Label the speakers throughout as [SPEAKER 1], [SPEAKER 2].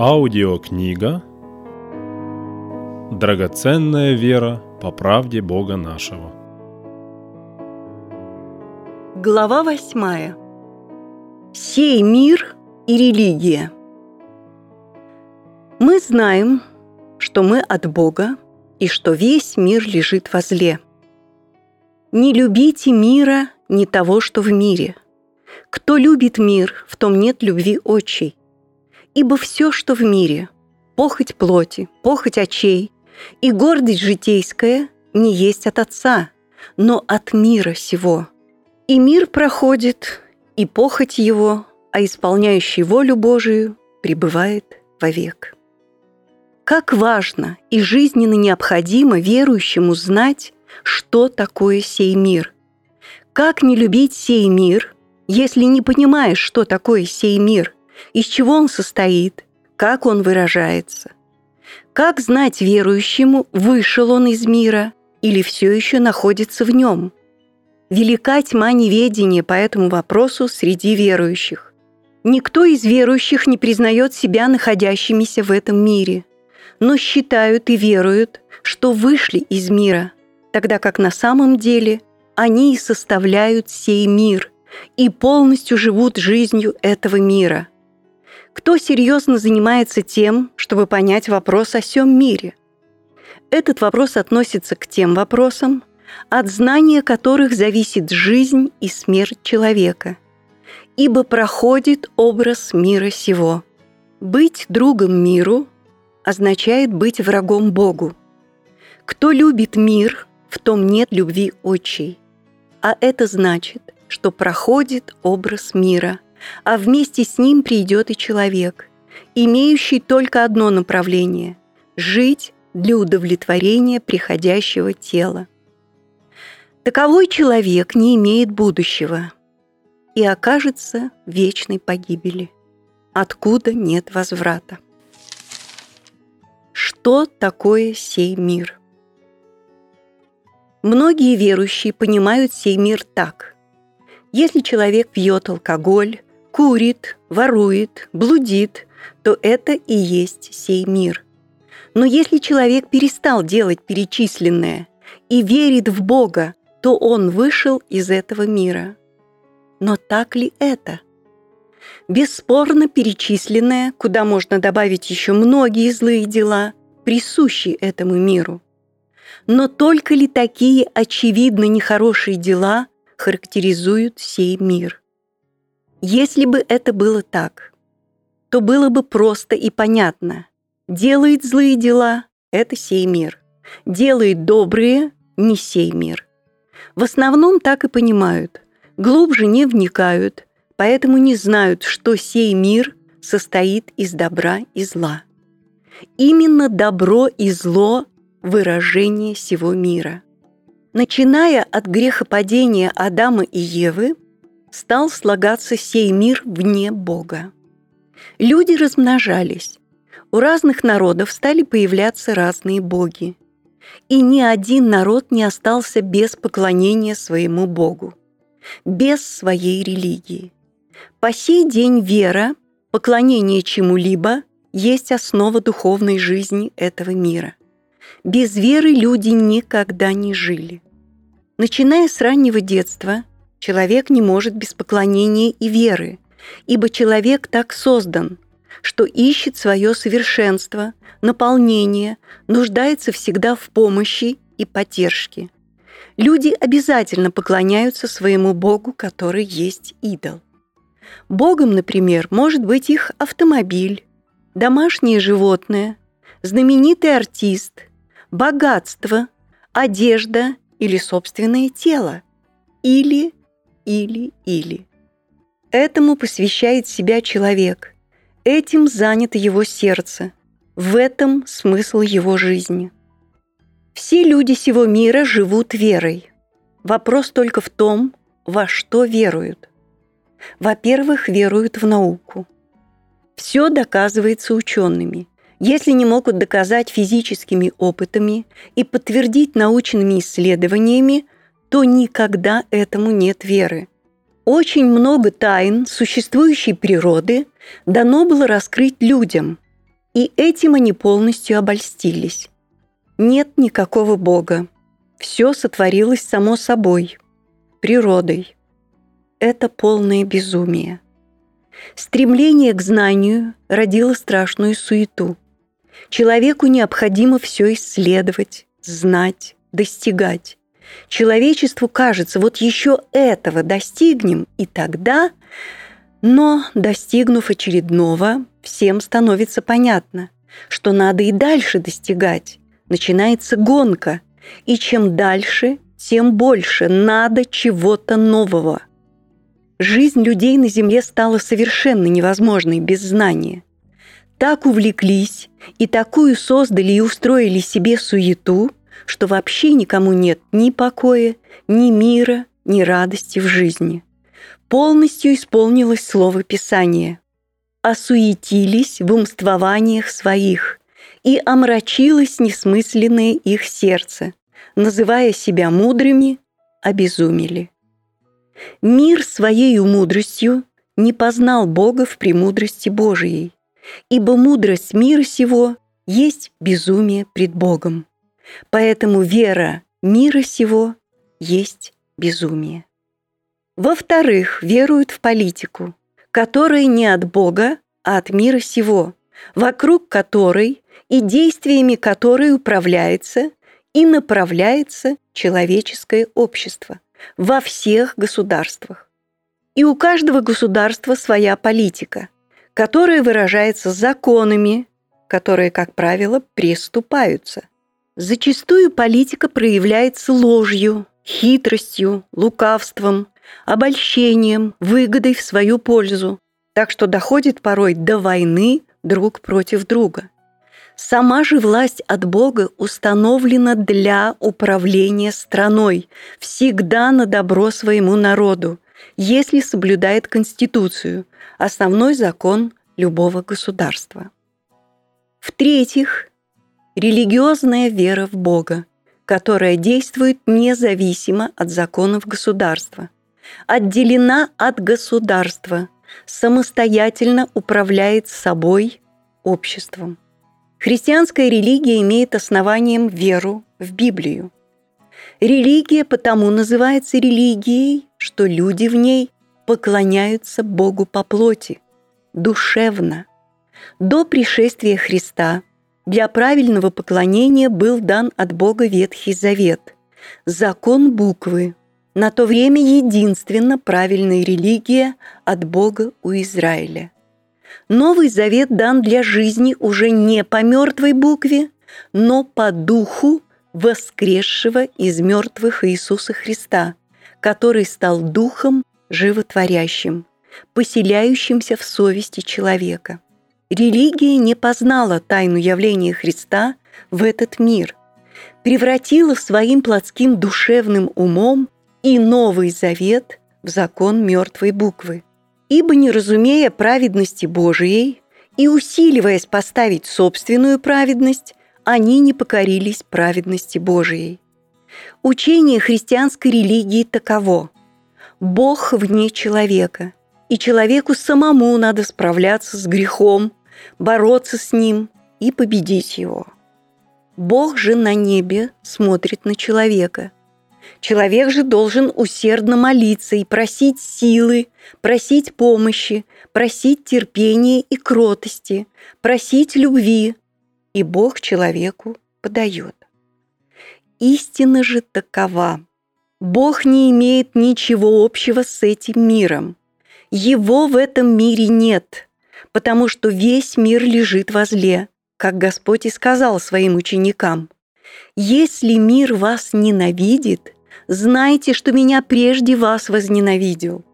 [SPEAKER 1] Аудиокнига «Драгоценная вера по правде Бога нашего».
[SPEAKER 2] Глава восьмая. Сей мир и религия. Мы знаем, что мы от Бога и что весь мир лежит во зле. Не любите мира, не того, что в мире. Кто любит мир, в том нет любви отчей. Ибо все, что в мире, похоть плоти, похоть очей и гордость житейская не есть от Отца, но от мира сего. И мир проходит, и похоть его, а исполняющий волю Божию пребывает вовек. Как важно и жизненно необходимо верующему знать, что такое сей мир. Как не любить сей мир, если не понимаешь, что такое сей мир, из чего он состоит, как он выражается? Как знать верующему, вышел он из мира или все еще находится в нем? Велика тьма неведения по этому вопросу среди верующих. Никто из верующих не признает себя находящимися в этом мире, но считают и веруют, что вышли из мира, тогда как на самом деле они и составляют сей мир и полностью живут жизнью этого мира – кто серьезно занимается тем, чтобы понять вопрос о всем мире? Этот вопрос относится к тем вопросам, от знания которых зависит жизнь и смерть человека, ибо проходит образ мира сего. Быть другом миру означает быть врагом Богу. Кто любит мир, в том нет любви отчей. А это значит, что проходит образ мира – а вместе с ним придет и человек, имеющий только одно направление – жить для удовлетворения приходящего тела. Таковой человек не имеет будущего и окажется в вечной погибели, откуда нет возврата. Что такое сей мир? Многие верующие понимают сей мир так. Если человек пьет алкоголь, курит, ворует, блудит, то это и есть сей мир. Но если человек перестал делать перечисленное и верит в Бога, то он вышел из этого мира. Но так ли это? Бесспорно перечисленное, куда можно добавить еще многие злые дела, присущи этому миру. Но только ли такие очевидно нехорошие дела характеризуют сей мир? Если бы это было так, то было бы просто и понятно. Делает злые дела – это сей мир. Делает добрые – не сей мир. В основном так и понимают. Глубже не вникают, поэтому не знают, что сей мир состоит из добра и зла. Именно добро и зло – выражение всего мира. Начиная от грехопадения Адама и Евы – стал слагаться сей мир вне Бога. Люди размножались, у разных народов стали появляться разные боги, и ни один народ не остался без поклонения своему Богу, без своей религии. По сей день вера, поклонение чему-либо есть основа духовной жизни этого мира. Без веры люди никогда не жили. Начиная с раннего детства – Человек не может без поклонения и веры, ибо человек так создан, что ищет свое совершенство, наполнение, нуждается всегда в помощи и поддержке. Люди обязательно поклоняются своему Богу, который есть идол. Богом, например, может быть их автомобиль, домашнее животное, знаменитый артист, богатство, одежда или собственное тело, или или-или. Этому посвящает себя человек. Этим занято его сердце. В этом смысл его жизни. Все люди сего мира живут верой. Вопрос только в том, во что веруют. Во-первых, веруют в науку. Все доказывается учеными. Если не могут доказать физическими опытами и подтвердить научными исследованиями – то никогда этому нет веры. Очень много тайн существующей природы дано было раскрыть людям, И этим они полностью обольстились. Нет никакого Бога. Все сотворилось само собой, природой. Это полное безумие. Стремление к знанию родило страшную суету. Человеку необходимо все исследовать, знать, достигать. Человечеству кажется, вот еще этого достигнем, и тогда... Но, достигнув очередного, всем становится понятно, что надо и дальше достигать. Начинается гонка, и чем дальше, тем больше надо чего-то нового. Жизнь людей на Земле стала совершенно невозможной без знания. Так увлеклись и такую создали и устроили себе суету, что вообще никому нет ни покоя, ни мира, ни радости в жизни. Полностью исполнилось слово Писания. «Осуетились в умствованиях своих, и омрачилось несмысленное их сердце, называя себя мудрыми, обезумели». Мир своей мудростью не познал Бога в премудрости Божией, ибо мудрость мира сего есть безумие пред Богом. Поэтому вера мира сего есть безумие. Во-вторых, веруют в политику, которая не от Бога, а от мира сего, вокруг которой и действиями которой управляется и направляется человеческое общество во всех государствах. И у каждого государства своя политика, которая выражается законами, которые, как правило, приступаются – Зачастую политика проявляется ложью, хитростью, лукавством, обольщением, выгодой в свою пользу, так что доходит порой до войны друг против друга. Сама же власть от Бога установлена для управления страной, всегда на добро своему народу, если соблюдает Конституцию, основной закон любого государства. В-третьих, религиозная вера в Бога, которая действует независимо от законов государства, отделена от государства, самостоятельно управляет собой, обществом. Христианская религия имеет основанием веру в Библию. Религия потому называется религией, что люди в ней поклоняются Богу по плоти, душевно. До пришествия Христа для правильного поклонения был дан от Бога Ветхий Завет, закон буквы, на то время единственно правильная религия от Бога у Израиля. Новый Завет дан для жизни уже не по мертвой букве, но по духу воскресшего из мертвых Иисуса Христа, который стал духом животворящим, поселяющимся в совести человека – Религия не познала тайну явления Христа в этот мир, превратила своим плотским душевным умом и Новый Завет в закон мертвой буквы. Ибо, не разумея праведности Божией и усиливаясь поставить собственную праведность, они не покорились праведности Божией. Учение христианской религии таково. Бог вне человека, и человеку самому надо справляться с грехом, бороться с ним и победить его. Бог же на небе смотрит на человека. Человек же должен усердно молиться и просить силы, просить помощи, просить терпения и кротости, просить любви, и Бог человеку подает. Истина же такова. Бог не имеет ничего общего с этим миром. Его в этом мире нет – потому что весь мир лежит во зле, как Господь и сказал своим ученикам. «Если мир вас ненавидит, знайте, что меня прежде вас возненавидел.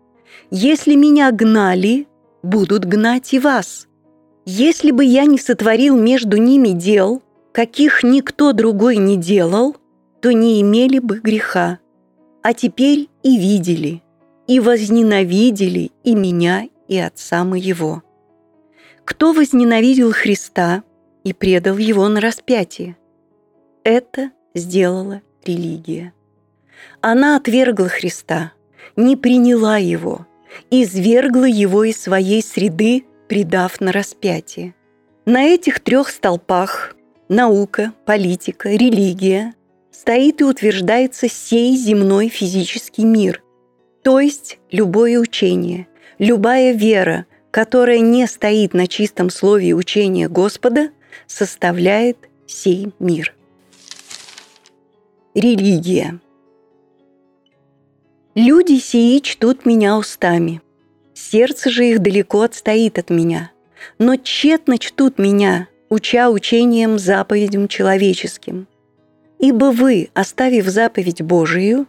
[SPEAKER 2] Если меня гнали, будут гнать и вас. Если бы я не сотворил между ними дел, каких никто другой не делал, то не имели бы греха. А теперь и видели, и возненавидели и меня, и Отца моего. Кто возненавидел Христа и предал его на распятие? Это сделала религия. Она отвергла Христа, не приняла его, извергла его из своей среды, предав на распятие. На этих трех столпах – наука, политика, религия – стоит и утверждается сей земной физический мир, то есть любое учение, любая вера, которая не стоит на чистом слове учения Господа, составляет сей мир. Религия. Люди сии чтут меня устами, сердце же их далеко отстоит от меня, но тщетно чтут меня, уча учением заповедям человеческим. Ибо вы, оставив заповедь Божию,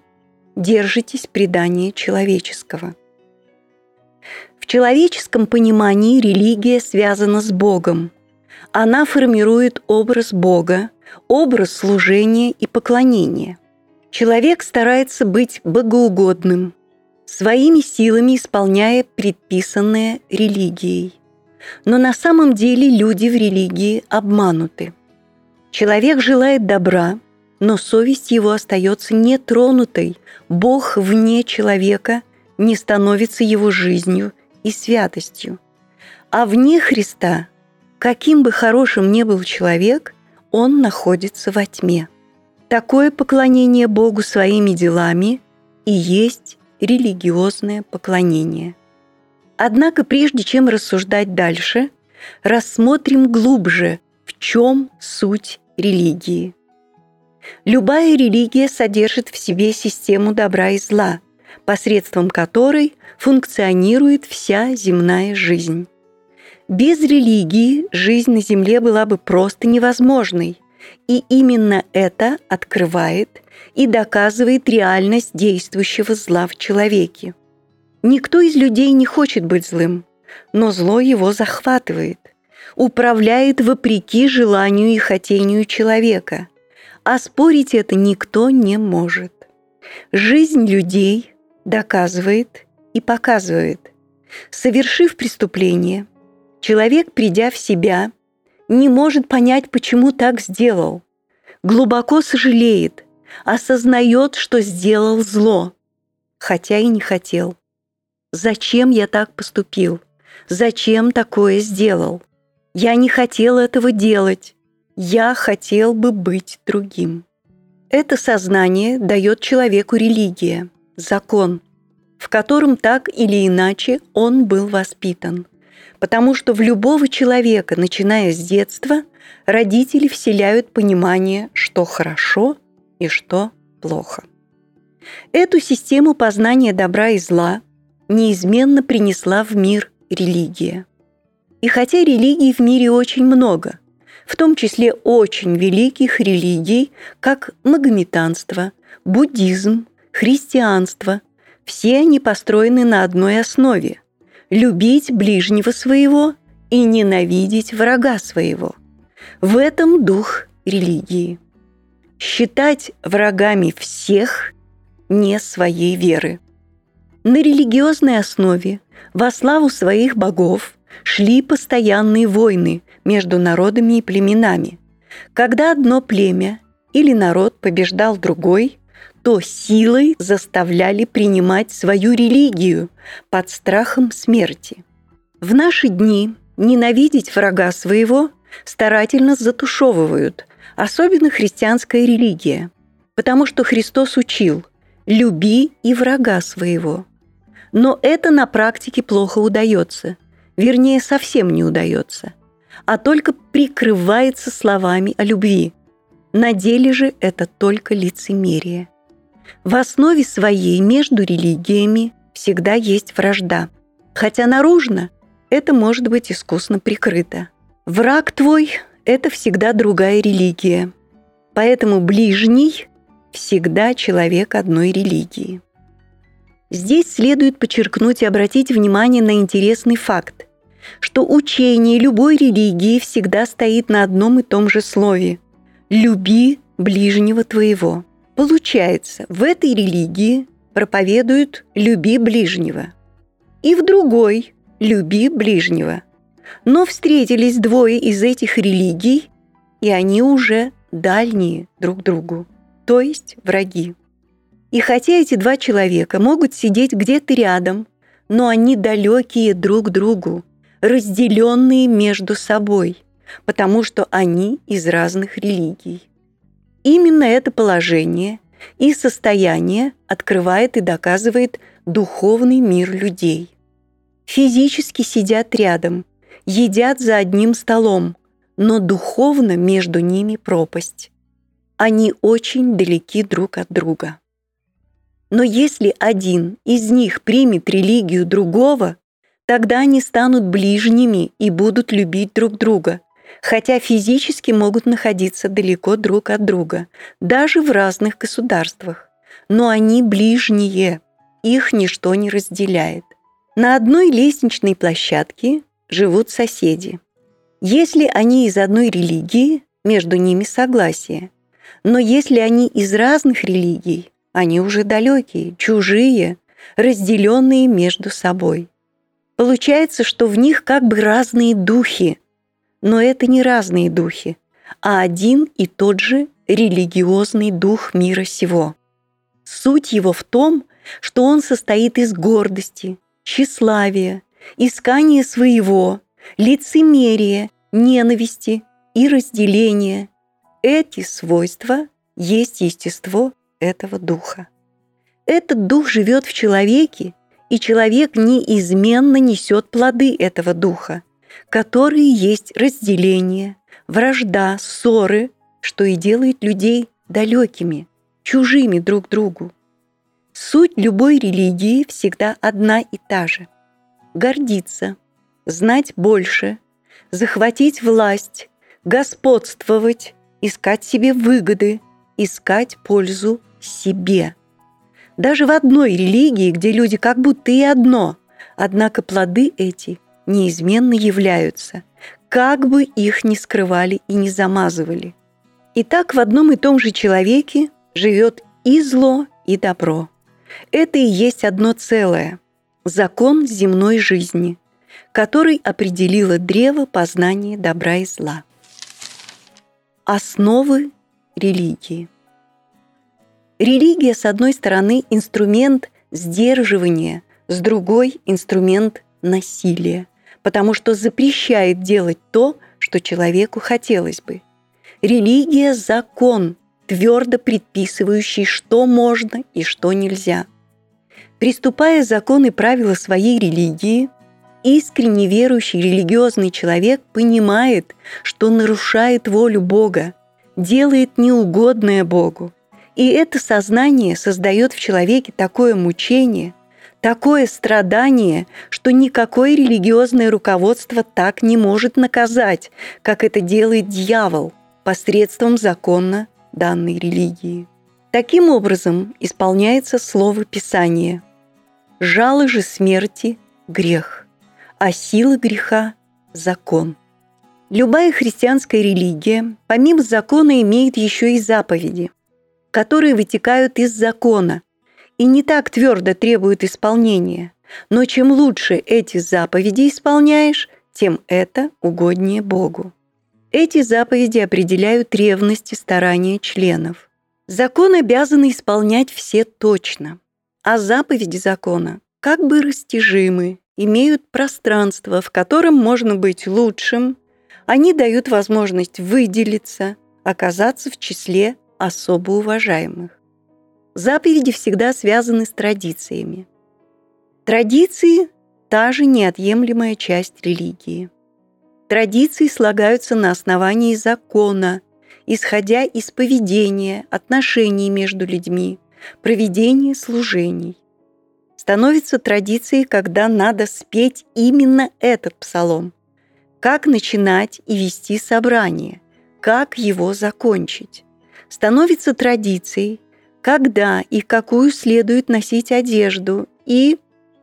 [SPEAKER 2] держитесь предания человеческого. В человеческом понимании религия связана с Богом. Она формирует образ Бога, образ служения и поклонения. Человек старается быть богоугодным, своими силами исполняя предписанное религией. Но на самом деле люди в религии обмануты. Человек желает добра, но совесть его остается нетронутой. Бог вне человека не становится его жизнью и святостью. А вне Христа, каким бы хорошим ни был человек, он находится во тьме. Такое поклонение Богу своими делами и есть религиозное поклонение. Однако прежде чем рассуждать дальше, рассмотрим глубже, в чем суть религии. Любая религия содержит в себе систему добра и зла, посредством которой функционирует вся земная жизнь. Без религии жизнь на Земле была бы просто невозможной, и именно это открывает и доказывает реальность действующего зла в человеке. Никто из людей не хочет быть злым, но зло его захватывает, управляет вопреки желанию и хотению человека, а спорить это никто не может. Жизнь людей доказывает и показывает. Совершив преступление, человек, придя в себя, не может понять, почему так сделал. Глубоко сожалеет, осознает, что сделал зло, хотя и не хотел. Зачем я так поступил? Зачем такое сделал? Я не хотел этого делать. Я хотел бы быть другим. Это сознание дает человеку религия, закон, в котором так или иначе он был воспитан. Потому что в любого человека, начиная с детства, родители вселяют понимание, что хорошо и что плохо. Эту систему познания добра и зла неизменно принесла в мир религия. И хотя религий в мире очень много, в том числе очень великих религий, как магометанство, буддизм, христианство, все они построены на одной основе – любить ближнего своего и ненавидеть врага своего. В этом дух религии. Считать врагами всех не своей веры. На религиозной основе во славу своих богов шли постоянные войны между народами и племенами. Когда одно племя или народ побеждал другой, то силой заставляли принимать свою религию под страхом смерти. В наши дни ненавидеть врага своего старательно затушевывают, особенно христианская религия, потому что Христос учил «люби и врага своего». Но это на практике плохо удается, вернее, совсем не удается, а только прикрывается словами о любви. На деле же это только лицемерие. В основе своей между религиями всегда есть вражда, хотя наружно это может быть искусно прикрыто. Враг твой – это всегда другая религия, поэтому ближний – всегда человек одной религии. Здесь следует подчеркнуть и обратить внимание на интересный факт, что учение любой религии всегда стоит на одном и том же слове – «люби ближнего твоего». Получается, в этой религии проповедуют «люби ближнего», и в другой «люби ближнего». Но встретились двое из этих религий, и они уже дальние друг другу, то есть враги. И хотя эти два человека могут сидеть где-то рядом, но они далекие друг другу, разделенные между собой, потому что они из разных религий. Именно это положение и состояние открывает и доказывает духовный мир людей. Физически сидят рядом, едят за одним столом, но духовно между ними пропасть. Они очень далеки друг от друга. Но если один из них примет религию другого, тогда они станут ближними и будут любить друг друга, хотя физически могут находиться далеко друг от друга, даже в разных государствах. Но они ближние, их ничто не разделяет. На одной лестничной площадке живут соседи. Если они из одной религии, между ними согласие. Но если они из разных религий, они уже далекие, чужие, разделенные между собой. Получается, что в них как бы разные духи, но это не разные духи, а один и тот же религиозный дух мира сего. Суть его в том, что он состоит из гордости, тщеславия, искания своего, лицемерия, ненависти и разделения. Эти свойства есть естество этого духа. Этот дух живет в человеке, и человек неизменно несет плоды этого духа, которые есть разделение, вражда, ссоры, что и делает людей далекими, чужими друг другу. Суть любой религии всегда одна и та же. Гордиться, знать больше, захватить власть, господствовать, искать себе выгоды, искать пользу себе. Даже в одной религии, где люди как будто и одно, однако плоды эти неизменно являются, как бы их ни скрывали и не замазывали. И так в одном и том же человеке живет и зло, и добро. Это и есть одно целое – закон земной жизни, который определило древо познания добра и зла. Основы религии. Религия, с одной стороны, инструмент сдерживания, с другой – инструмент насилия, потому что запрещает делать то, что человеку хотелось бы. Религия – закон, твердо предписывающий, что можно и что нельзя. Приступая законы и правила своей религии, искренне верующий религиозный человек понимает, что нарушает волю Бога, делает неугодное Богу. И это сознание создает в человеке такое мучение, такое страдание, что никакое религиозное руководство так не может наказать, как это делает дьявол посредством законно данной религии. Таким образом исполняется слово Писания. «Жало же смерти – грех, а сила греха – закон». Любая христианская религия, помимо закона, имеет еще и заповеди, которые вытекают из закона и не так твердо требуют исполнения. Но чем лучше эти заповеди исполняешь, тем это угоднее Богу. Эти заповеди определяют ревность и старания членов. Закон обязаны исполнять все точно, а заповеди закона как бы растяжимы, имеют пространство, в котором можно быть лучшим, они дают возможность выделиться, оказаться в числе особо уважаемых. Заповеди всегда связаны с традициями. Традиции – та же неотъемлемая часть религии. Традиции слагаются на основании закона, исходя из поведения, отношений между людьми, проведения служений. Становится традицией, когда надо спеть именно этот псалом, как начинать и вести собрание, как его закончить. Становится традицией, когда и какую следует носить одежду, и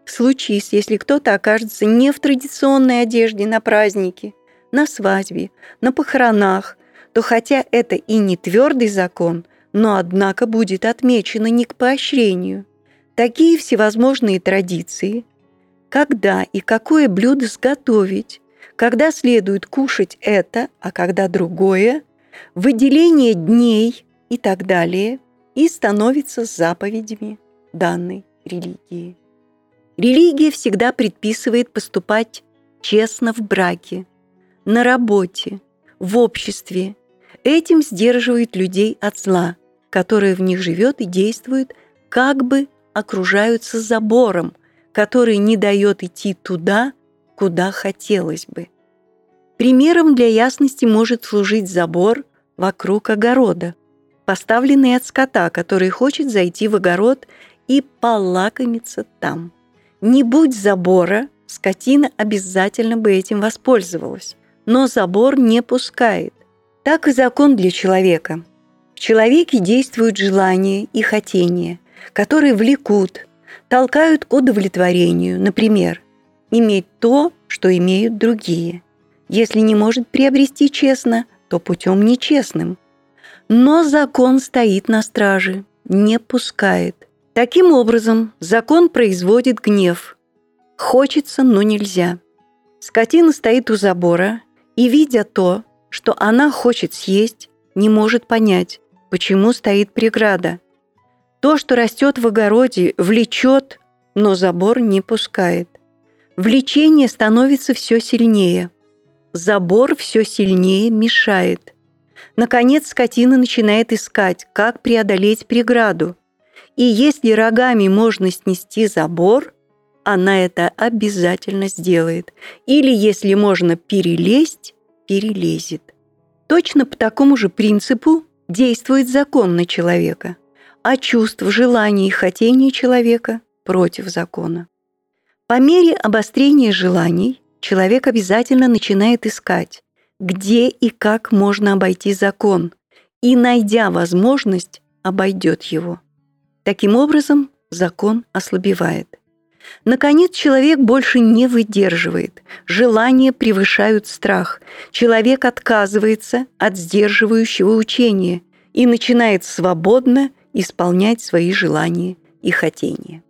[SPEAKER 2] случись, если кто-то окажется не в традиционной одежде на празднике, на свадьбе, на похоронах, то хотя это и не твердый закон, но однако будет отмечено не к поощрению. Такие всевозможные традиции, когда и какое блюдо сготовить, когда следует кушать это, а когда другое, выделение дней и так далее, и становится заповедями данной религии. Религия всегда предписывает поступать честно в браке, на работе, в обществе. Этим сдерживает людей от зла, которое в них живет и действует, как бы окружаются забором, который не дает идти туда, куда хотелось бы. Примером для ясности может служить забор вокруг огорода, поставленный от скота, который хочет зайти в огород и полакомиться там. Не будь забора, скотина обязательно бы этим воспользовалась, но забор не пускает. Так и закон для человека. В человеке действуют желания и хотения, которые влекут, толкают к удовлетворению, например, иметь то, что имеют другие. Если не может приобрести честно, то путем нечестным. Но закон стоит на страже, не пускает. Таким образом, закон производит гнев. Хочется, но нельзя. Скотина стоит у забора и, видя то, что она хочет съесть, не может понять, почему стоит преграда. То, что растет в огороде, влечет, но забор не пускает. Влечение становится все сильнее. Забор все сильнее мешает. Наконец скотина начинает искать, как преодолеть преграду. И если рогами можно снести забор, она это обязательно сделает. Или если можно перелезть, перелезет. Точно по такому же принципу действует закон на человека, а чувств, желаний и хотений человека против закона. По мере обострения желаний человек обязательно начинает искать, где и как можно обойти закон, и, найдя возможность, обойдет его. Таким образом, закон ослабевает. Наконец, человек больше не выдерживает. Желания превышают страх. Человек отказывается от сдерживающего учения и начинает свободно исполнять свои желания и хотения.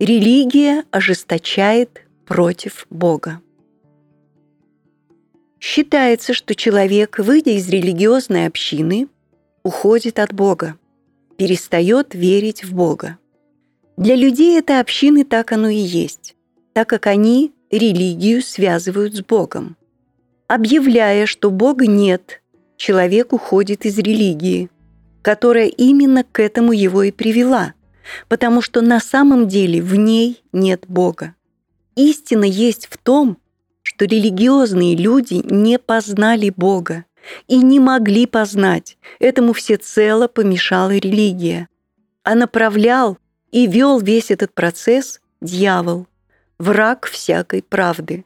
[SPEAKER 2] Религия ожесточает против Бога. Считается, что человек, выйдя из религиозной общины, уходит от Бога, перестает верить в Бога. Для людей этой общины так оно и есть, так как они религию связывают с Богом. Объявляя, что Бога нет, человек уходит из религии, которая именно к этому его и привела – потому что на самом деле в ней нет Бога. Истина есть в том, что религиозные люди не познали Бога и не могли познать. Этому всецело помешала религия. А направлял и вел весь этот процесс дьявол, враг всякой правды.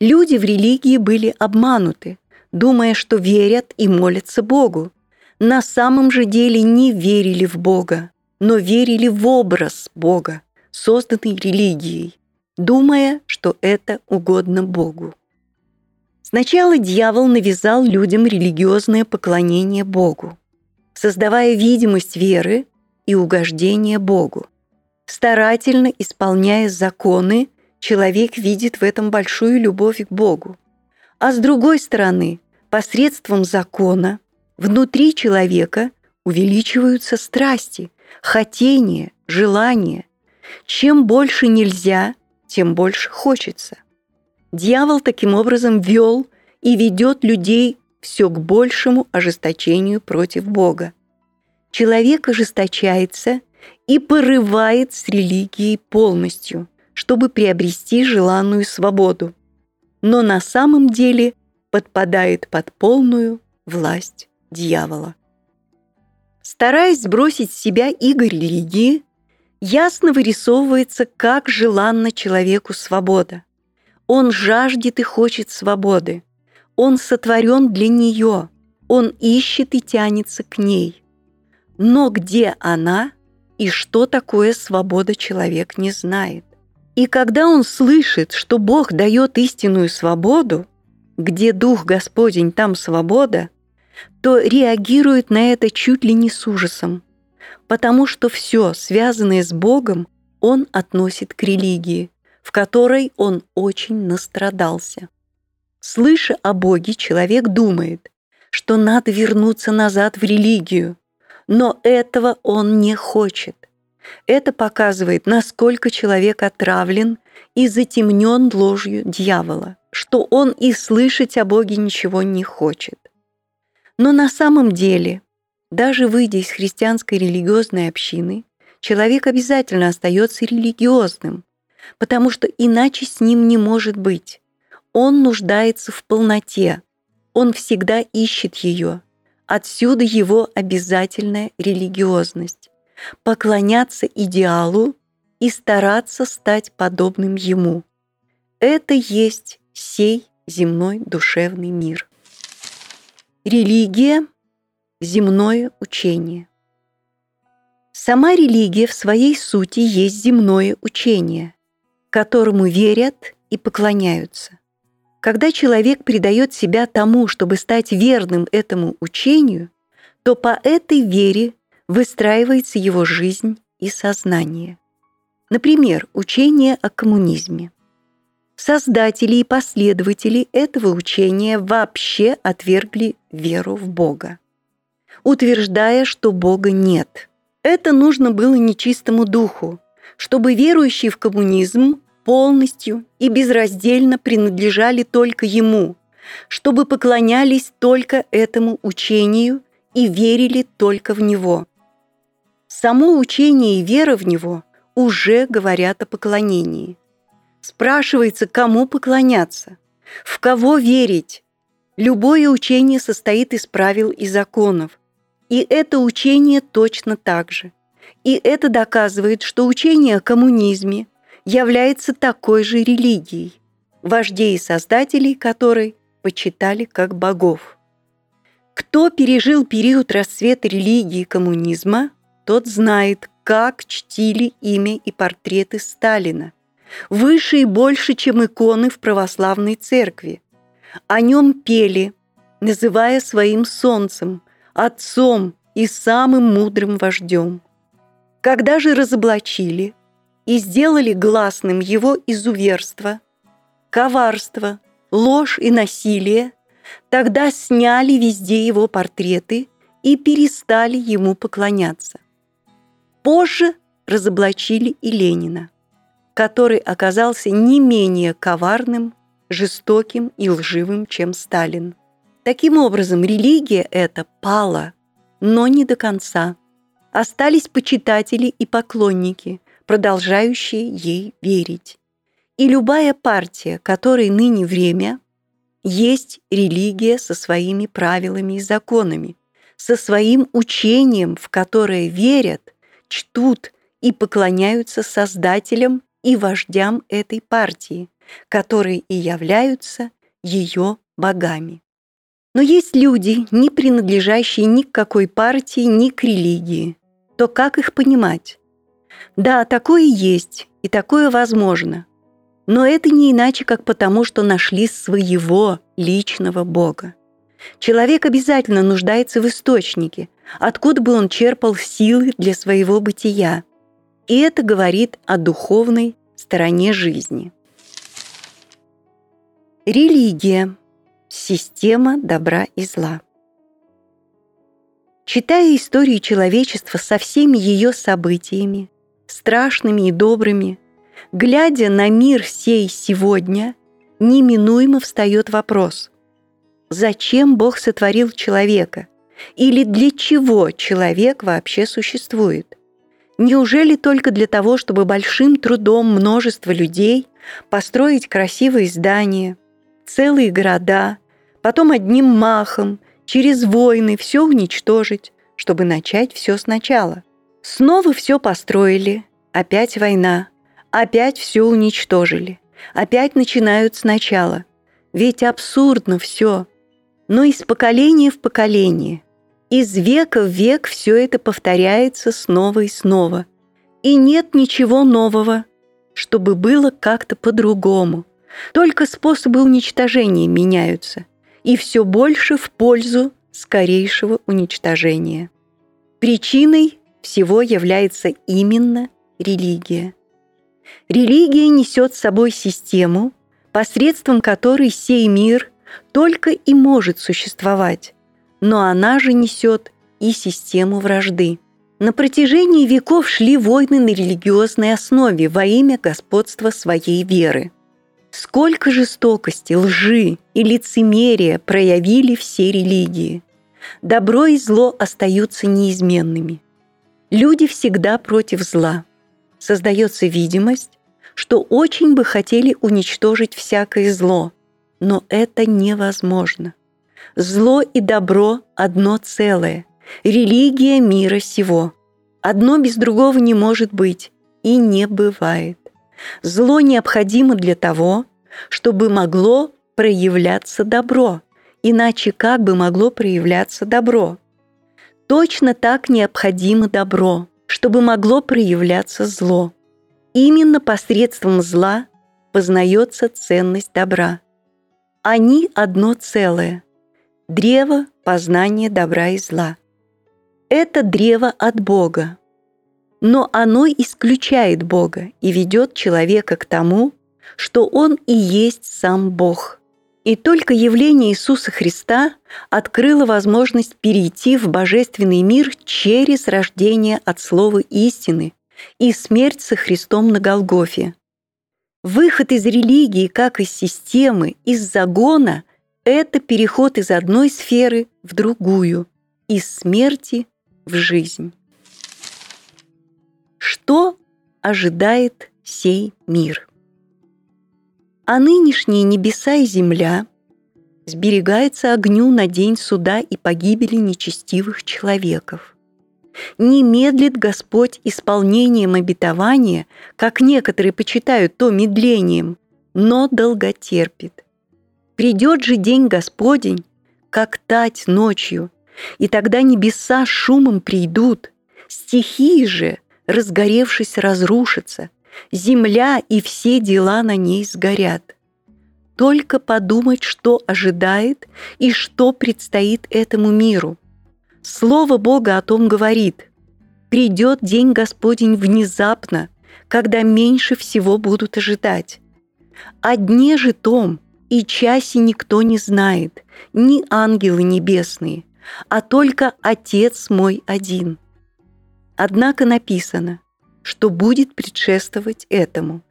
[SPEAKER 2] Люди в религии были обмануты, думая, что верят и молятся Богу. На самом же деле не верили в Бога но верили в образ Бога, созданный религией, думая, что это угодно Богу. Сначала дьявол навязал людям религиозное поклонение Богу, создавая видимость веры и угождения Богу. Старательно исполняя законы, человек видит в этом большую любовь к Богу. А с другой стороны, посредством закона внутри человека увеличиваются страсти, хотение, желание. Чем больше нельзя, тем больше хочется. Дьявол таким образом вел и ведет людей все к большему ожесточению против Бога. Человек ожесточается и порывает с религией полностью, чтобы приобрести желанную свободу, но на самом деле подпадает под полную власть дьявола. Стараясь сбросить с себя иго религии, ясно вырисовывается, как желанна человеку свобода. Он жаждет и хочет свободы. Он сотворен для нее. Он ищет и тянется к ней. Но где она и что такое свобода человек не знает. И когда он слышит, что Бог дает истинную свободу, где Дух Господень, там свобода, то реагирует на это чуть ли не с ужасом, потому что все, связанное с Богом, он относит к религии, в которой он очень настрадался. Слыша о Боге, человек думает, что надо вернуться назад в религию, но этого он не хочет. Это показывает, насколько человек отравлен и затемнен ложью дьявола, что он и слышать о Боге ничего не хочет. Но на самом деле, даже выйдя из христианской религиозной общины, человек обязательно остается религиозным, потому что иначе с ним не может быть. Он нуждается в полноте, он всегда ищет ее. Отсюда его обязательная религиозность. Поклоняться идеалу и стараться стать подобным ему. Это есть сей земной душевный мир. Религия – земное учение. Сама религия в своей сути есть земное учение, которому верят и поклоняются. Когда человек предает себя тому, чтобы стать верным этому учению, то по этой вере выстраивается его жизнь и сознание. Например, учение о коммунизме. Создатели и последователи этого учения вообще отвергли веру в Бога, утверждая, что Бога нет. Это нужно было нечистому духу, чтобы верующие в коммунизм полностью и безраздельно принадлежали только ему, чтобы поклонялись только этому учению и верили только в него. Само учение и вера в него уже говорят о поклонении. Спрашивается, кому поклоняться, в кого верить. Любое учение состоит из правил и законов, и это учение точно так же. И это доказывает, что учение о коммунизме является такой же религией, вождей и создателей которой почитали как богов. Кто пережил период расцвета религии коммунизма, тот знает, как чтили имя и портреты Сталина, выше и больше, чем иконы в православной церкви. О нем пели, называя своим солнцем, отцом и самым мудрым вождем. Когда же разоблачили и сделали гласным его изуверство, коварство, ложь и насилие, тогда сняли везде его портреты и перестали ему поклоняться. Позже разоблачили и Ленина, который оказался не менее коварным, жестоким и лживым, чем Сталин. Таким образом, религия эта пала, но не до конца. Остались почитатели и поклонники, продолжающие ей верить. И любая партия, которой ныне время, есть религия со своими правилами и законами, со своим учением, в которое верят – чтут и поклоняются создателям и вождям этой партии, которые и являются ее богами. Но есть люди, не принадлежащие ни к какой партии, ни к религии. То как их понимать? Да, такое есть, и такое возможно. Но это не иначе, как потому, что нашли своего личного Бога. Человек обязательно нуждается в источнике, откуда бы он черпал силы для своего бытия. И это говорит о духовной стороне жизни. Религия – система добра и зла. Читая историю человечества со всеми ее событиями, страшными и добрыми, глядя на мир сей сегодня, неминуемо встает вопрос – зачем Бог сотворил человека? Или для чего человек вообще существует? Неужели только для того, чтобы большим трудом множество людей построить красивые здания, целые города, потом одним махом, через войны все уничтожить, чтобы начать все сначала? Снова все построили, опять война, опять все уничтожили, опять начинают сначала. Ведь абсурдно все – но из поколения в поколение. Из века в век все это повторяется снова и снова. И нет ничего нового, чтобы было как-то по-другому. Только способы уничтожения меняются, и все больше в пользу скорейшего уничтожения. Причиной всего является именно религия. Религия несет с собой систему, посредством которой сей мир только и может существовать, но она же несет и систему вражды. На протяжении веков шли войны на религиозной основе во имя господства своей веры. Сколько жестокости, лжи и лицемерия проявили все религии. Добро и зло остаются неизменными. Люди всегда против зла. Создается видимость, что очень бы хотели уничтожить всякое зло, но это невозможно. Зло и добро – одно целое, религия мира сего. Одно без другого не может быть и не бывает. Зло необходимо для того, чтобы могло проявляться добро, иначе как бы могло проявляться добро? Точно так необходимо добро, чтобы могло проявляться зло. Именно посредством зла познается ценность добра. Они одно целое. Древо познания добра и зла. Это древо от Бога, но оно исключает Бога и ведет человека к тому, что он и есть сам Бог. И только явление Иисуса Христа открыло возможность перейти в божественный мир через рождение от слова истины и смерть со Христом на Голгофе. Выход из религии, как из системы, из загона – это переход из одной сферы в другую, из смерти в жизнь. Что ожидает сей мир? А нынешние небеса и земля сберегается огню на день суда и погибели нечестивых человеков. Не медлит Господь исполнением обетования, как некоторые почитают то медлением, но долготерпит. Придет же день Господень, как тать ночью, и тогда небеса шумом придут, стихии же – разгоревшись, разрушится, земля и все дела на ней сгорят. Только подумать, что ожидает и что предстоит этому миру. Слово Бога о том говорит. Придет день Господень внезапно, когда меньше всего будут ожидать. О дне же том и часе никто не знает, ни ангелы небесные, а только Отец мой один – Однако написано, что будет предшествовать этому.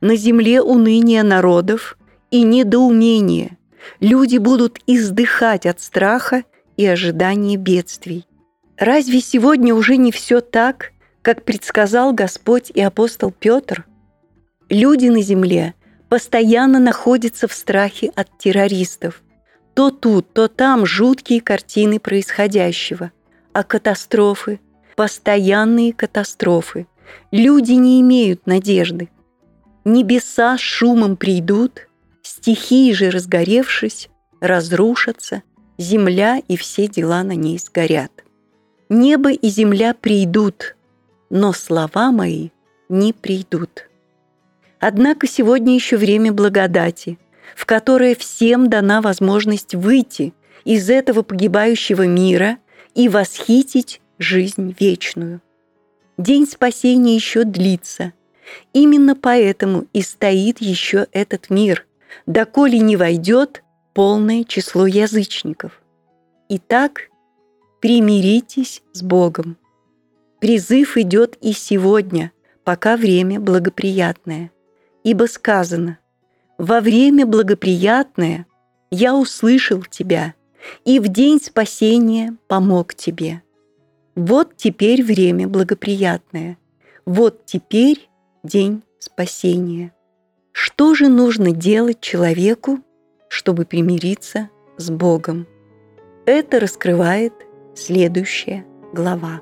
[SPEAKER 2] На земле уныние народов и недоумение. Люди будут издыхать от страха и ожидания бедствий. Разве сегодня уже не все так, как предсказал Господь и апостол Петр? Люди на земле постоянно находятся в страхе от террористов. То тут, то там жуткие картины происходящего, а катастрофы – постоянные катастрофы. Люди не имеют надежды. Небеса шумом придут, стихии же разгоревшись, разрушатся, земля и все дела на ней сгорят. Небо и земля придут, но слова мои не придут. Однако сегодня еще время благодати, в которое всем дана возможность выйти из этого погибающего мира и восхитить жизнь вечную. День спасения еще длится. Именно поэтому и стоит еще этот мир, доколе не войдет полное число язычников. Итак, примиритесь с Богом. Призыв идет и сегодня, пока время благоприятное. Ибо сказано, «Во время благоприятное я услышал тебя, и в день спасения помог тебе». Вот теперь время благоприятное. Вот теперь день спасения. Что же нужно делать человеку, чтобы примириться с Богом? Это раскрывает следующая глава.